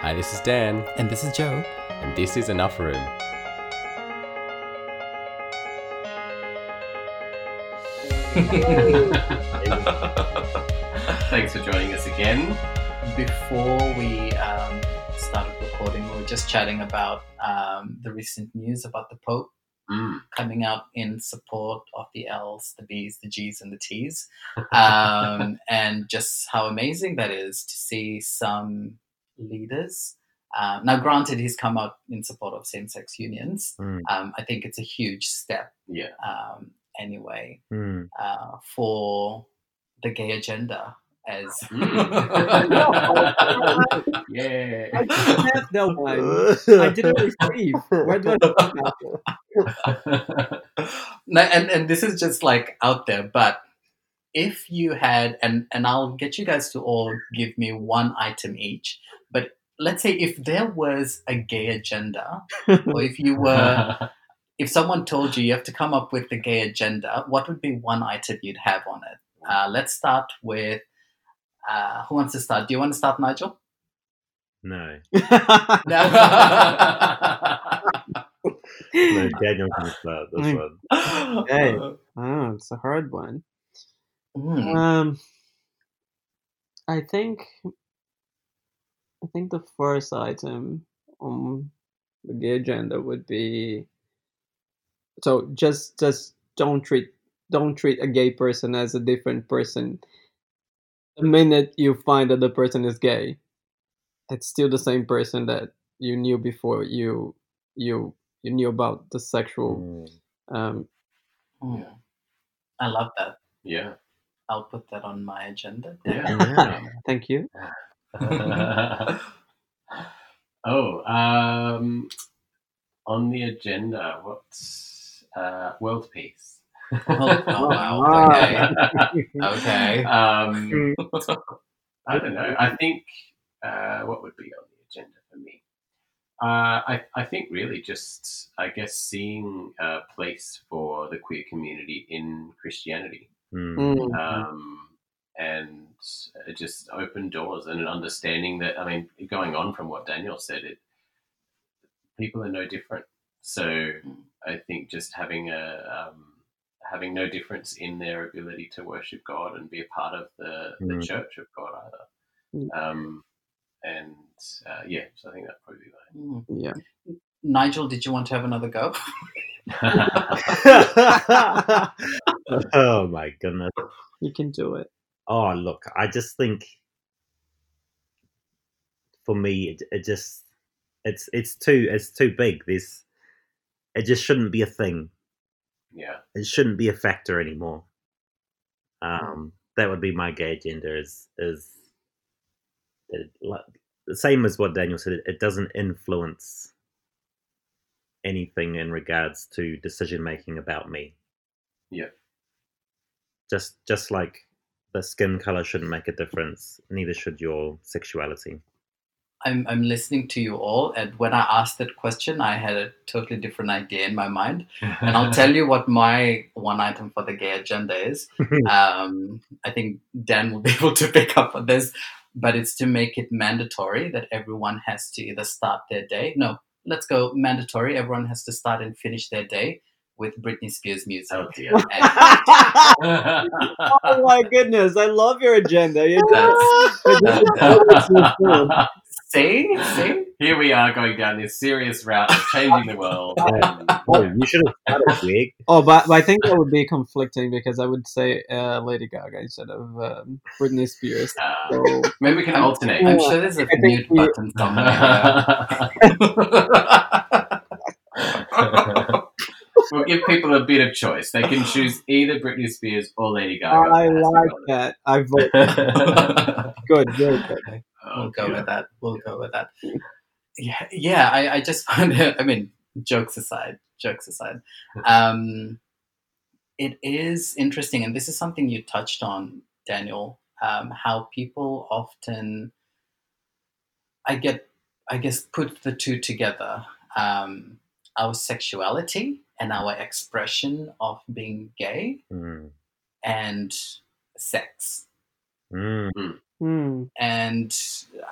Hi, this is Dan, And this is Joe. and this is Enough Room. Thanks for joining us again. Before we um, started recording, we were just chatting about um, the recent news about the Pope Mm. coming out in support of the L's, the B's, the G's, and the T's, um, and just how amazing that is to see some leaders. Um, now, granted, he's come out in support of same-sex unions. Mm. Um, I think it's a huge step, Yeah. um, anyway, Mm. uh, for the gay agenda. As yeah. I didn't have that one. I didn't receive. Where do I put that? no, and and this is just like out there, but if you had and and I'll get you guys to all give me one item each, but let's say if there was a gay agenda, or if you were if someone told you you have to come up with the gay agenda, what would be one item you'd have on it? Uh, let's start with uh, who wants to start? Do you want to start, Nigel? No. No. No, Daniel can start this one. Hey. oh, it's a hard one. Hmm. Um, I think, I think the first item on the agenda would be. So just, just don't treat, don't treat a gay person as a different person. The minute you find that the person is gay, it's still the same person that you knew before you, you, you knew about the sexual. Mm. Um, Hmm. I love that. yeah. I'll put that on my agenda. Yeah. thank you. oh, um, on the agenda, what's uh, world peace? Oh, oh, wow. Okay. Okay. Um, I don't know. I think uh, what would be on the agenda for me? Uh, I, I think really just, I guess, seeing a place for the queer community in Christianity Mm. Mm. um, and uh, just open doors and an understanding that, I mean, going on from what Daniel said, it people are no different. So I think just having a um, having no difference in their ability to worship God and be a part of the, the Mm. church of God either. Mm. Um, and uh, yeah, so I think that'd probably be Hmm. Yeah. Nigel, did you want to have another go? oh my goodness. You can do it. Oh, look, I just think for me, it, it just it's it's too it's too big. This it just shouldn't be a thing. yeah. It shouldn't be a factor anymore. Um, that would be my gay agenda. Is is it, like, the same as what Daniel said. It, it doesn't influence anything in regards to decision making about me. Yeah. Just just like the skin color shouldn't make a difference, neither should your sexuality. I'm, I'm listening to you all, and when I asked that question, I had a totally different idea in my mind. And I'll tell you what my one item for the gay agenda is. Um, I think Dan will be able to pick up on this, but it's to make it mandatory that everyone has to either start their day. No, let's go mandatory. Everyone has to start and finish their day with Britney Spears music. oh dear. Oh my goodness, I love your agenda. You That's- see, see, Here we are going down this serious route of changing the world. And, oh, you should have started wig. oh, but, but I think that would be conflicting because I would say uh, Lady Gaga instead of um, Britney Spears. uh, So maybe we can alternate. I'm sure there's a think mute button somewhere. We'll give people a bit of choice. They can choose either Britney Spears or Lady Gaga. I like that. I vote good, very good. Oh, we'll go dear. with that. We'll go with that. Yeah, yeah. I, I just find it. I mean, jokes aside, jokes aside, um, it is interesting, and this is something you touched on, Daniel. Um, how people often, I get, I guess, put the two together. Um, our sexuality and our expression of being gay Mm. and sex. Mm. Hmm. and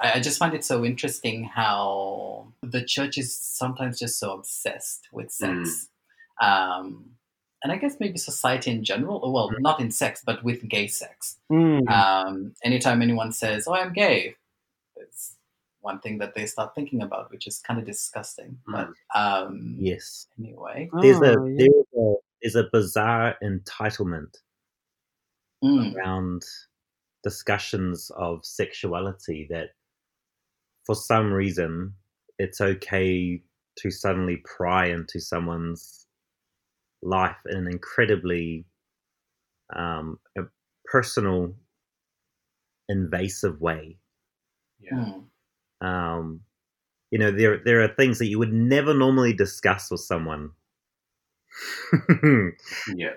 I, I just find it so interesting how the church is sometimes just so obsessed with sex. Um, and I guess maybe society in general, or well, not in sex, but with gay sex. Mm. Um, anytime anyone says, "Oh, I'm gay," it's one thing that they start thinking about, which is kind of disgusting. But um, Yes. anyway, There's a Oh, yeah. there's a there's a bizarre entitlement Mm, around discussions of sexuality that for some reason it's okay to suddenly pry into someone's life in an incredibly um, a personal invasive way Yeah. mm, um, you know there there are things that you would never normally discuss with someone Yeah.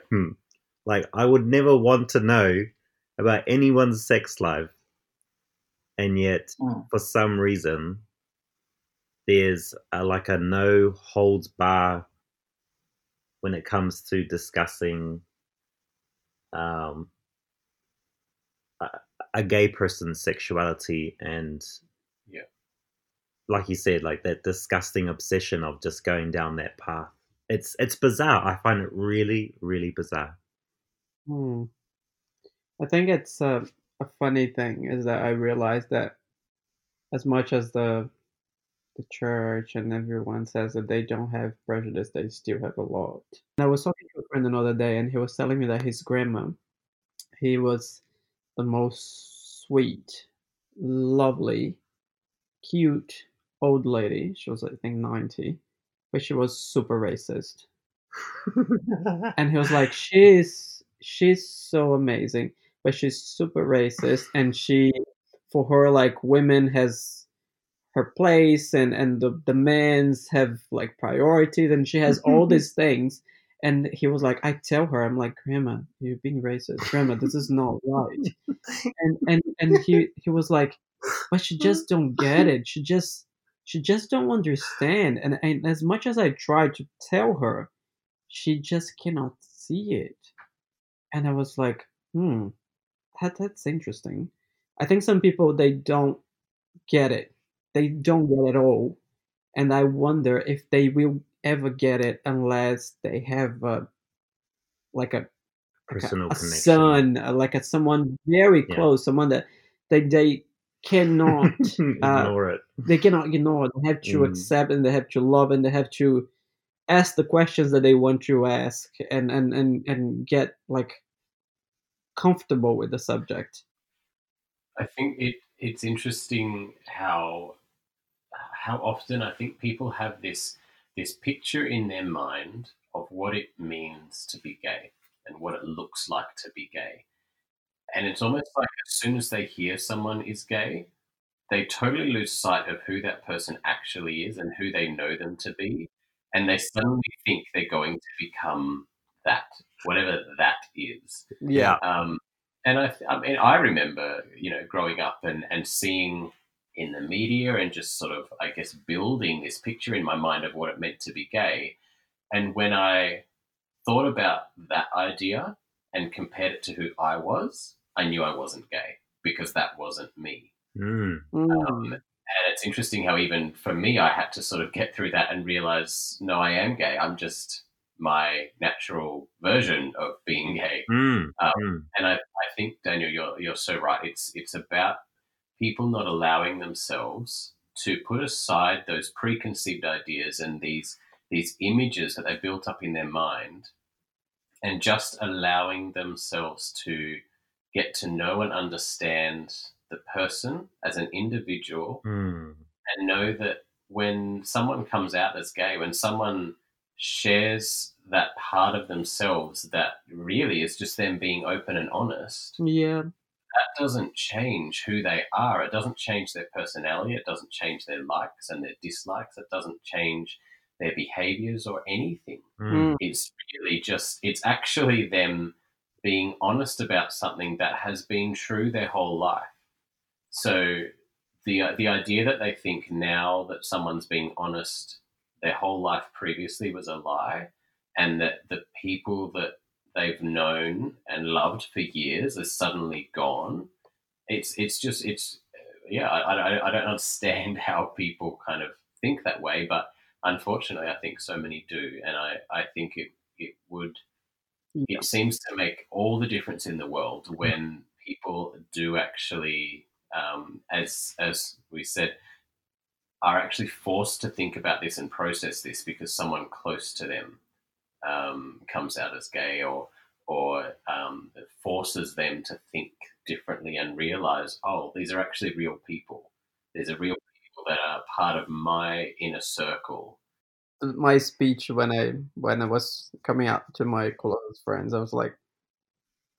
like i would never want to know about anyone's sex life and yet mm, for some reason there's a, like a no holds bar when it comes to discussing um, a, a gay person's sexuality and Yeah. Like you said like that disgusting obsession of just going down that path it's it's bizarre i find it really really bizarre Hmm. I think it's uh, a funny thing is that I realized that as much as the the church and everyone says that they don't have prejudice, they still have a lot. And I was talking to a friend another day, and he was telling me that his grandma, he was the most sweet, lovely, cute old lady. She was, I think, ninety, but she was super racist. And he was like she's she's so amazing but she's super racist and she for her like women has her place and and the, the men's have like priorities and she has all these things. And he was like i tell her i'm like grandma you're being racist. Grandma this is not right. And and and he he was like but she just don't get it. She just she just don't understand and, and as much as i try to tell her she just cannot see it. And I was like, hmm, that, that's interesting. I think some people they don't get it. They don't get it at all. And I wonder if they will ever get it unless they have a like a like a, personal a connection son, like a someone very Yeah. close, someone that they they cannot ignore it they cannot ignore. They have to Mm. accept and they have to love and they have to ask the questions that they want to ask and and and, and get like comfortable with the subject. I think it it's interesting how how often I think people have this this picture in their mind of what it means to be gay and what it looks like to be gay. And it's almost like as soon as they hear someone is gay, they totally lose sight of who that person actually is and who they know them to be. And they suddenly think they're going to become that, whatever that is. Yeah. Um, and I, I mean, I remember, you know, growing up and, and seeing in the media and just sort of, I guess, building this picture in my mind of what it meant to be gay. And when I thought about that idea and compared it to who I was, I knew I wasn't gay because that wasn't me. Mm. Mm. Um, and it's interesting how even for me, I had to sort of get through that and realize, no, I am gay. I'm just my natural version of being gay. Mm. Um, Mm. And I, I think Daniel, you're you're so right. It's it's about people not allowing themselves to put aside those preconceived ideas and these these images that they built up in their mind, and just allowing themselves to get to know and understand the person as an individual Mm. and know that when someone comes out as gay, when someone shares that part of themselves that really is just them being open and honest, Yeah. that doesn't change who they are. It doesn't change their personality. It doesn't change their likes and their dislikes. It doesn't change their behaviors or anything. Mm. It's really just, it's actually them being honest about something that has been true their whole life. So the uh, the idea that they think now that someone's being honest their whole life previously was a lie, and that the people that they've known and loved for years is suddenly gone. It's it's just it's yeah, I, I, I don't understand how people kind of think that way, but unfortunately, I think so many do, and I, I think it it would. It seems to make all the difference in the world when people do actually, um, as as we said, are actually forced to think about this and process this because someone close to them um, comes out as gay or or um, forces them to think differently and realize, oh, these are actually real people. These are real people that are part of my inner circle. My speech when I when I was coming out to my close friends, I was like,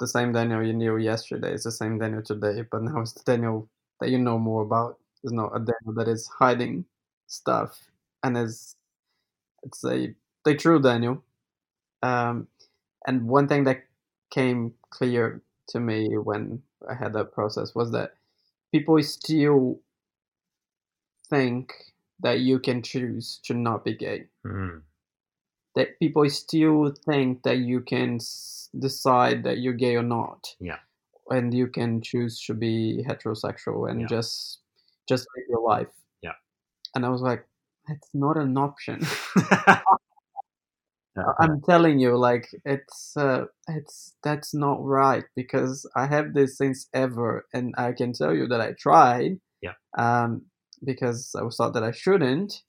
the same Daniel you knew yesterday is the same Daniel today, but now it's the Daniel that you know more about. It's not a Daniel that is hiding stuff, and is it's a the true Daniel. Um, and one thing that came clear to me when I had that process was that people still think that you can choose to not be gay Mm. that people still think that you can s- decide that you're gay or not. Yeah. And you can choose to be heterosexual and Yeah. just just live your life. Yeah. And I was like, that's not an option. I'm telling you, like it's uh, it's that's not right because I have this since ever, and I can tell you that I tried. Yeah. Um, because I was thought that I shouldn't,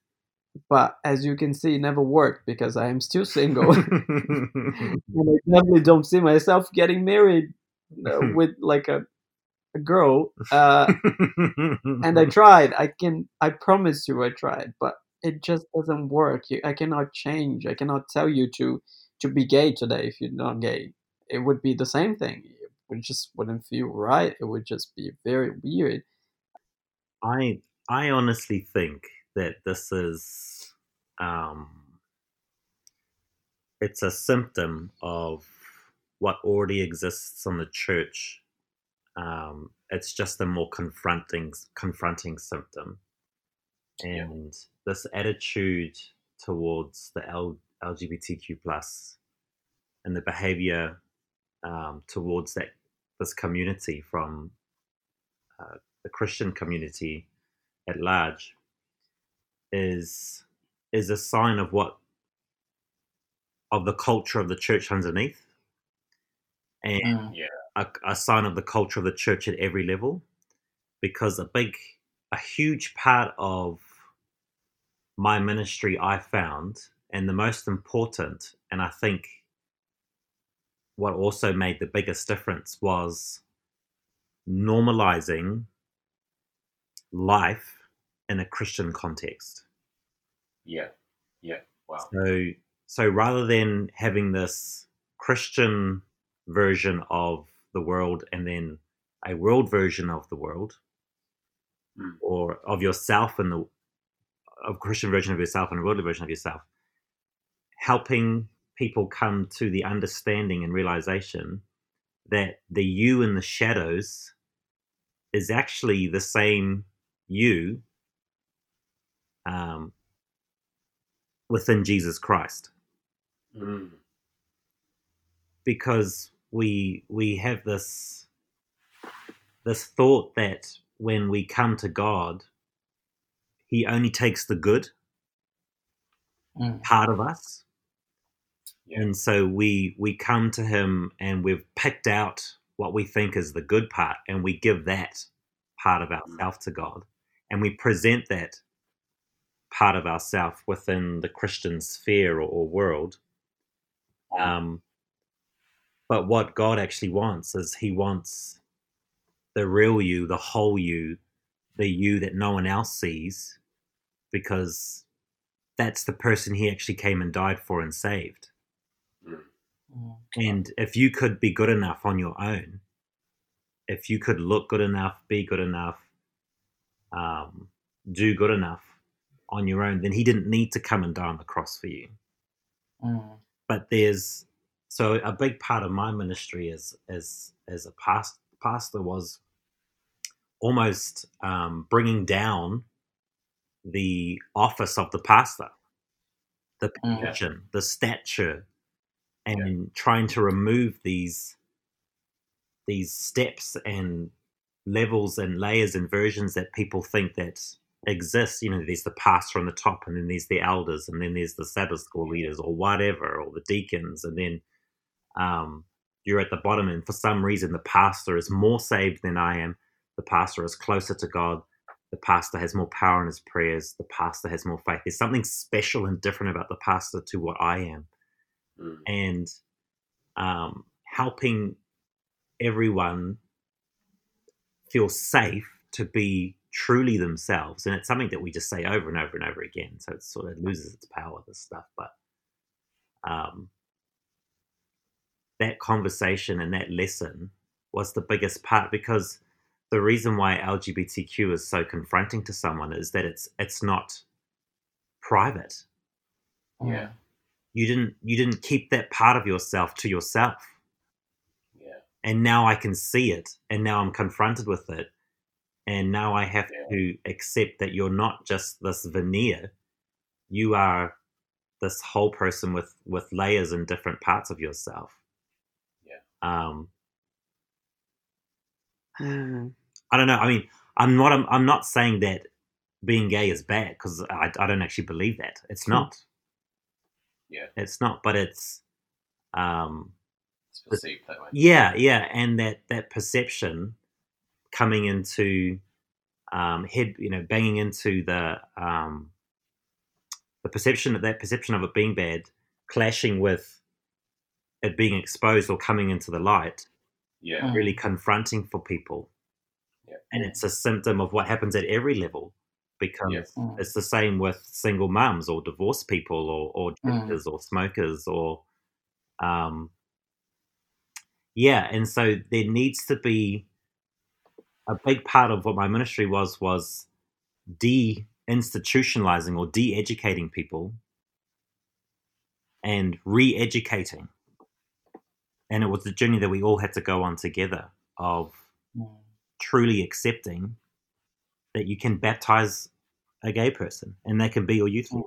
but as you can see, it never worked because I am still single, and I definitely don't see myself getting married uh, with like a a girl. Uh, and I tried. I can. I promise you, I tried, but it just doesn't work. You, I cannot change. I cannot tell you to to be gay today if you're not gay. It would be the same thing. It just wouldn't feel right. It would just be very weird. I I honestly think that this is um, it's a symptom of what already exists on the church. Um, it's just a more confronting confronting symptom, Yeah. and this attitude towards the L, LGBTQ plus and the behavior um, towards that this community from uh, the Christian community at large is is a sign of what of the culture of the church underneath and Mm. Yeah. a, a sign of the culture of the church at every level because a big a huge part of my ministry i found and the most important and i think what also made the biggest difference was normalizing life in a christian context Yeah. Yeah. Wow. so so rather than having this Christian version of the world and then a world version of the world, Mm. or of yourself and the of Christian version of yourself and a worldly version of yourself, helping people come to the understanding and realization that the you in the shadows is actually the same you um, within Jesus Christ Mm. because we we have this this thought that when we come to God, He only takes the good Mm. part of us, Yeah. and so we we come to Him and we've picked out what we think is the good part, and we give that part of ourself to God, and we present that part of ourself within the Christian sphere or, or world. Um, but what God actually wants is He wants the real you, the whole you, the you that no one else sees, because that's the person He actually came and died for and saved. Mm. Mm. And if you could be good enough on your own, if you could look good enough, be good enough, um, do good enough on your own, then He didn't need to come and die on the cross for you. Mm. but there's so a big part of my ministry as as as a past, pastor was almost um, bringing down the office of the pastor, the Mm. position, the stature, and trying to remove these these steps and levels and layers and versions that people think that exist. You know, there's the pastor on the top, and then there's the elders, and then there's the Sabbath school leaders, or whatever, or the deacons, and then um, you're at the bottom. And for some reason, the pastor is more saved than I am. The pastor is closer to God. The pastor has more power in his prayers. The pastor has more faith. There's something special and different about the pastor to what I am, Mm. and um, helping everyone feel safe to be truly themselves. And it's something that we just say over and over and over again. So it sort of loses its power, this stuff. But um, that conversation and that lesson was the biggest part because the reason why LGBTQ is so confronting to someone is that it's it's not private. Yeah. You didn't you didn't keep that part of yourself to yourself Yeah. and now I can see it, and now I'm confronted with it, and now I have Yeah. to accept that you're not just this veneer, you are this whole person with with layers and different parts of yourself. Yeah. Um, Mm. I don't know. I mean, I'm not. I'm, I'm not saying that being gay is bad because I, I don't actually believe that. It's not. Yeah. It's not. But it's. Um, It's perceived that way. Yeah, yeah, and that that perception coming into um, head, you know, banging into the um, the perception that perception of it being bad, clashing with it being exposed or coming into the light, Yeah. Mm. really confronting for people, Yeah. and it's a symptom of what happens at every level because Yes. Mm. it's the same with single mums or divorced people or or Mm. drinkers or smokers or um yeah and so there needs to be a big part of what my ministry was was de-institutionalizing or de-educating people and re-educating and it was a journey that we all had to go on together of truly accepting that you can baptize a gay person and they can be your youth leader.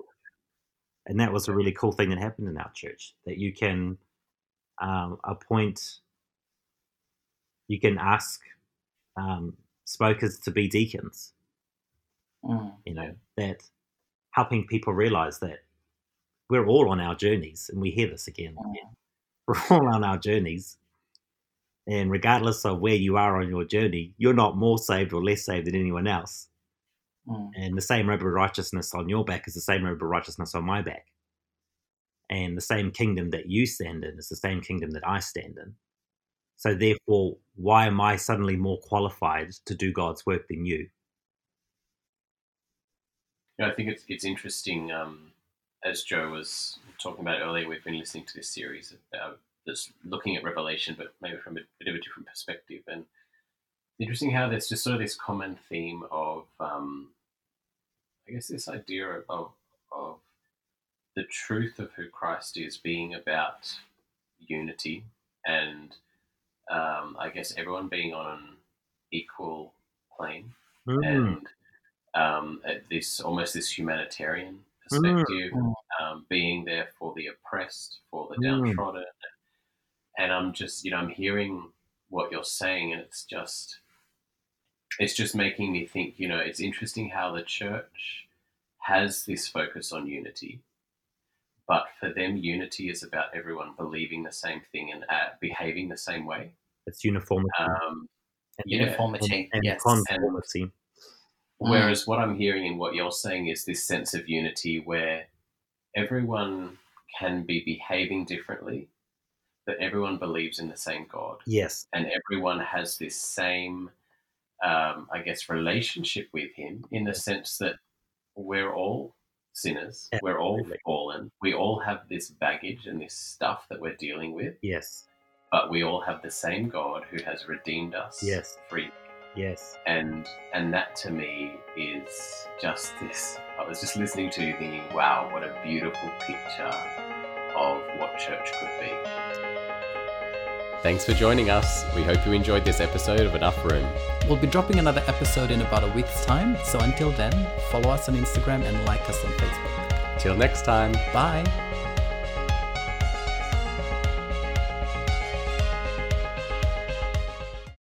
And that was a really cool thing that happened in our church that you can um, appoint, you can ask um, smokers to be deacons, Mm. you know, that helping people realize that we're all on our journeys. And we hear this again. again. We're all on our journeys. And regardless of where you are on your journey, you're not more saved or less saved than anyone else. Mm. And the same robe of righteousness on your back is the same robe of righteousness on my back. And the same kingdom that you stand in is the same kingdom that I stand in. So, therefore, why am I suddenly more qualified to do God's work than you? Yeah, I think it's it's interesting. Um, as Joe was talking about earlier, we've been listening to this series uh, that's looking at Revelation, but maybe from a bit of a different perspective. And interesting how there's just sort of this common theme of, um, I guess, this idea of of the truth of who Christ is being about unity and um, I guess everyone being on an equal plane Mm, and um, at this almost this humanitarian perspective, Mm. um, being there for the oppressed, for the Mm. downtrodden, and I'm just you know I'm hearing what you're saying, and it's just it's just making me think. You know, it's interesting how the church has this focus on unity. But for them, unity is about everyone believing the same thing and uh, behaving the same way. It's uniformity Um, and. Uniformity. and yes. conformity. Mm. Whereas what I'm hearing and what you're saying is this sense of unity where everyone can be behaving differently, but everyone believes in the same God. Yes. And everyone has this same, um, I guess, relationship with Him in the sense that we're all sinners, we're all fallen, we all have this baggage and this stuff that we're dealing with, Yes. But we all have the same God who has redeemed us Yes. free Yes. and and that to me is just this i was just listening to you thinking wow what a beautiful picture of what church could be Thanks for joining us. We hope you enjoyed this episode of Enough Room. We'll be dropping another episode in about a week's time. So until then, follow us on Instagram and like us on Facebook. Till next time. Bye.